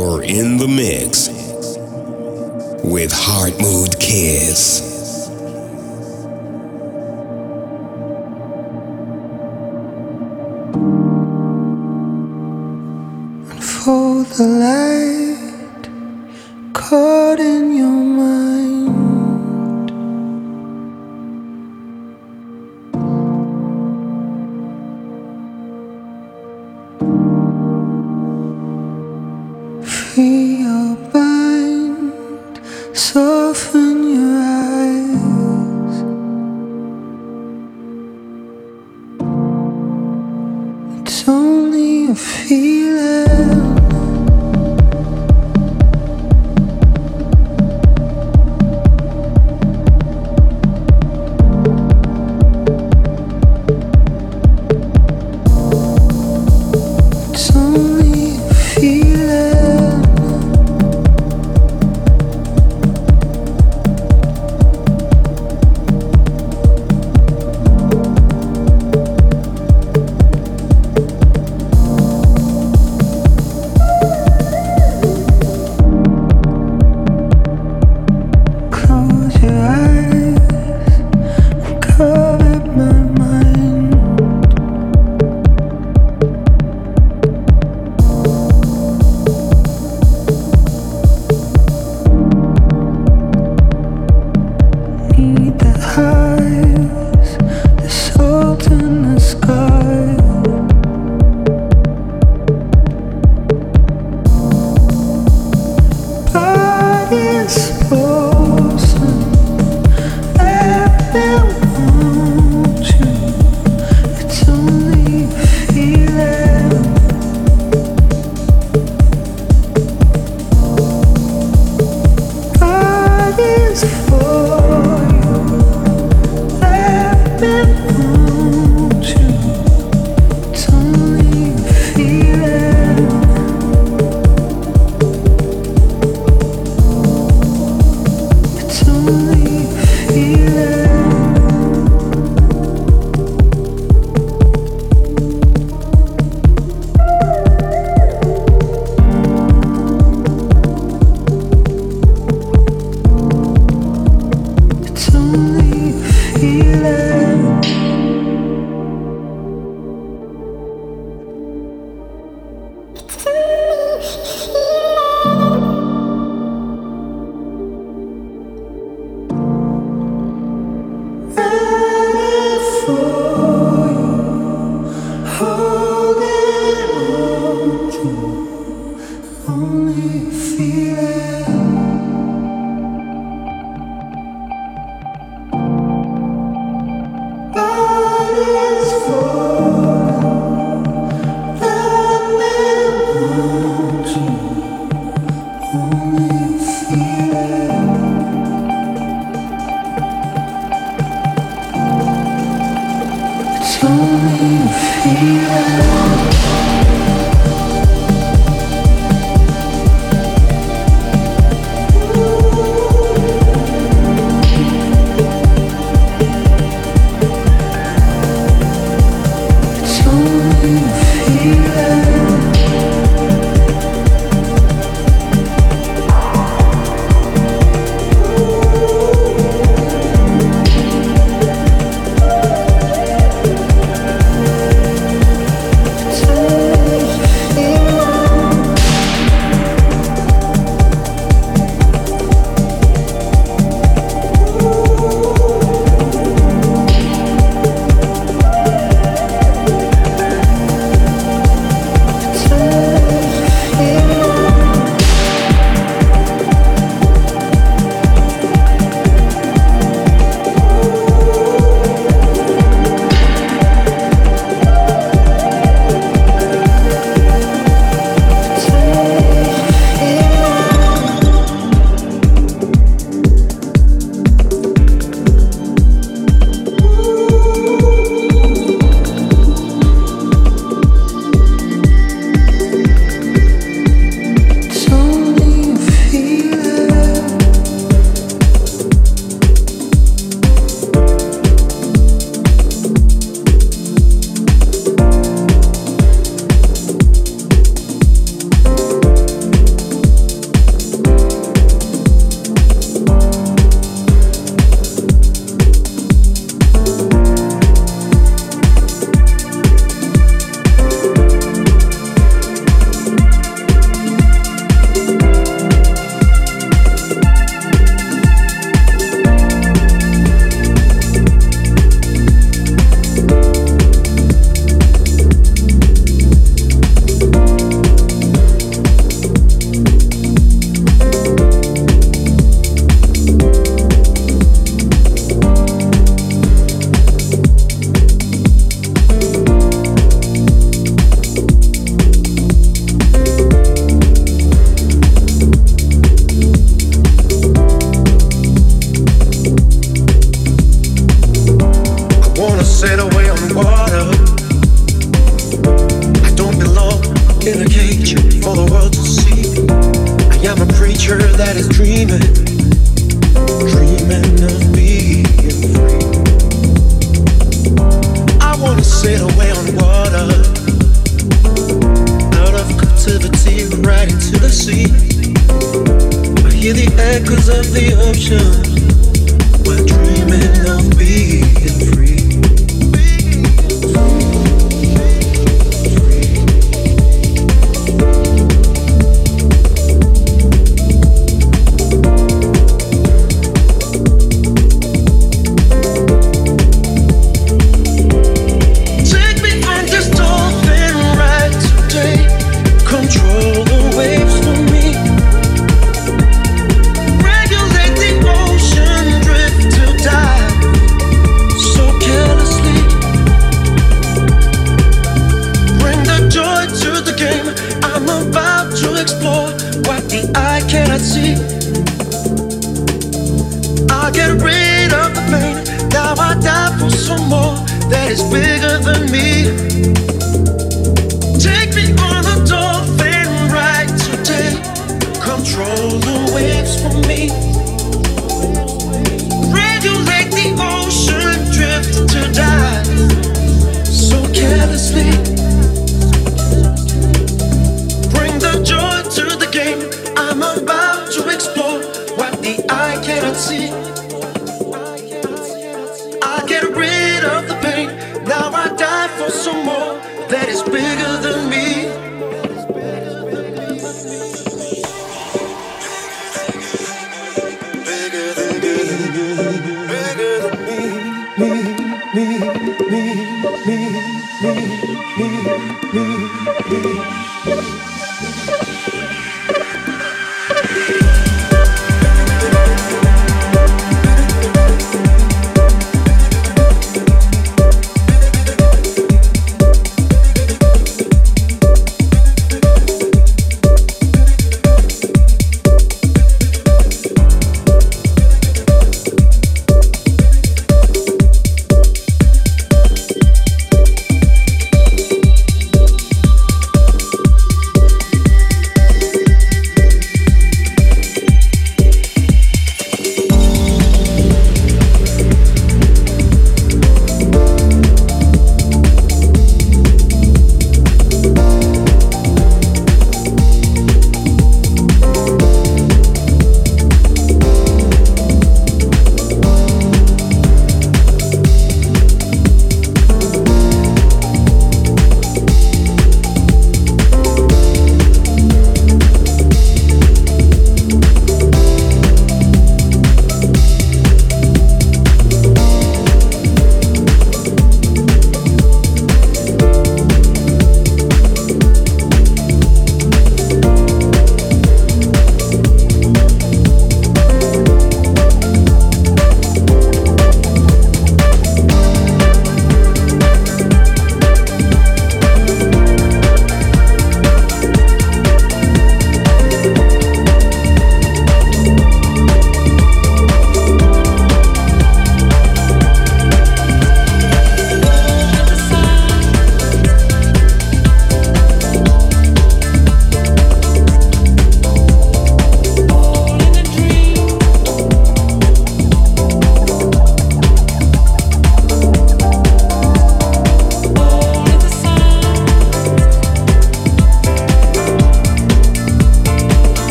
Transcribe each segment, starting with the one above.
You're in the mix with Heart Mood Kiss.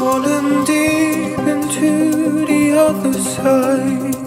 falling deep into the other side.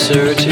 Upstairs,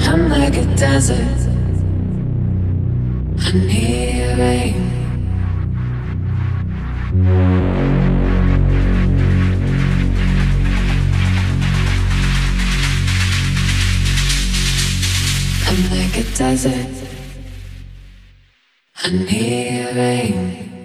I'm like a desert. I need a rain. I'm like a desert. I need a rain.